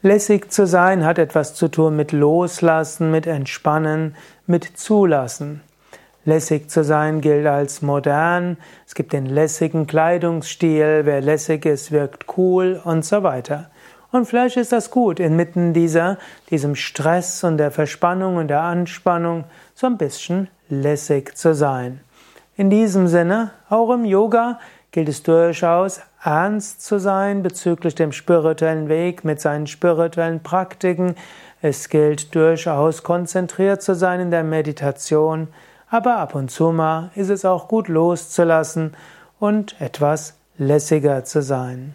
Lässig zu sein hat etwas zu tun mit Loslassen, mit Entspannen, mit Zulassen. Lässig zu sein gilt als modern. Es gibt den lässigen Kleidungsstil. Wer lässig ist, wirkt cool und so weiter. Und vielleicht ist das gut, inmitten dieser, diesem Stress und der Verspannung und der Anspannung so ein bisschen lässig zu sein. In diesem Sinne, auch im Yoga gilt es durchaus ernst zu sein bezüglich dem spirituellen Weg mit seinen spirituellen Praktiken. Es gilt durchaus konzentriert zu sein in der Meditation, aber ab und zu mal ist es auch gut loszulassen und etwas lässiger zu sein.